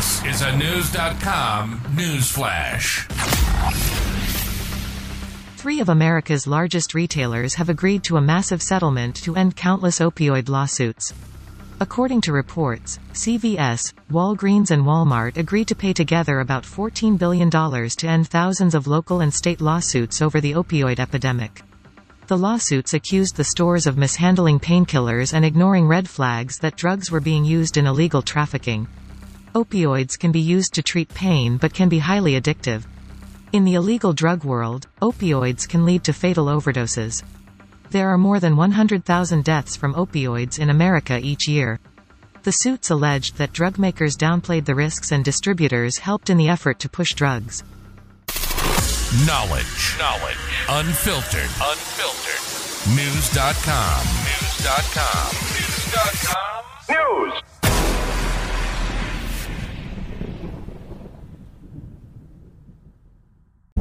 This is a Knewz.com news flash. Three of America's largest retailers have agreed to a massive settlement to end countless opioid lawsuits. According to reports, CVS, Walgreens and Walmart agreed to pay together about $14 billion to end thousands of local and state lawsuits over the opioid epidemic. The lawsuits accused the stores of mishandling painkillers and ignoring red flags that drugs were being used in illegal trafficking. Opioids can be used to treat pain but can be highly addictive. In the illegal drug world, opioids can lead to fatal overdoses. There are more than 100,000 deaths from opioids in America each year. The suits alleged that drug makers downplayed the risks and distributors helped in the effort to push drugs. Knowledge. Knowledge. Unfiltered. Unfiltered. Knewz.com. Knewz.com. Knewz.com. News.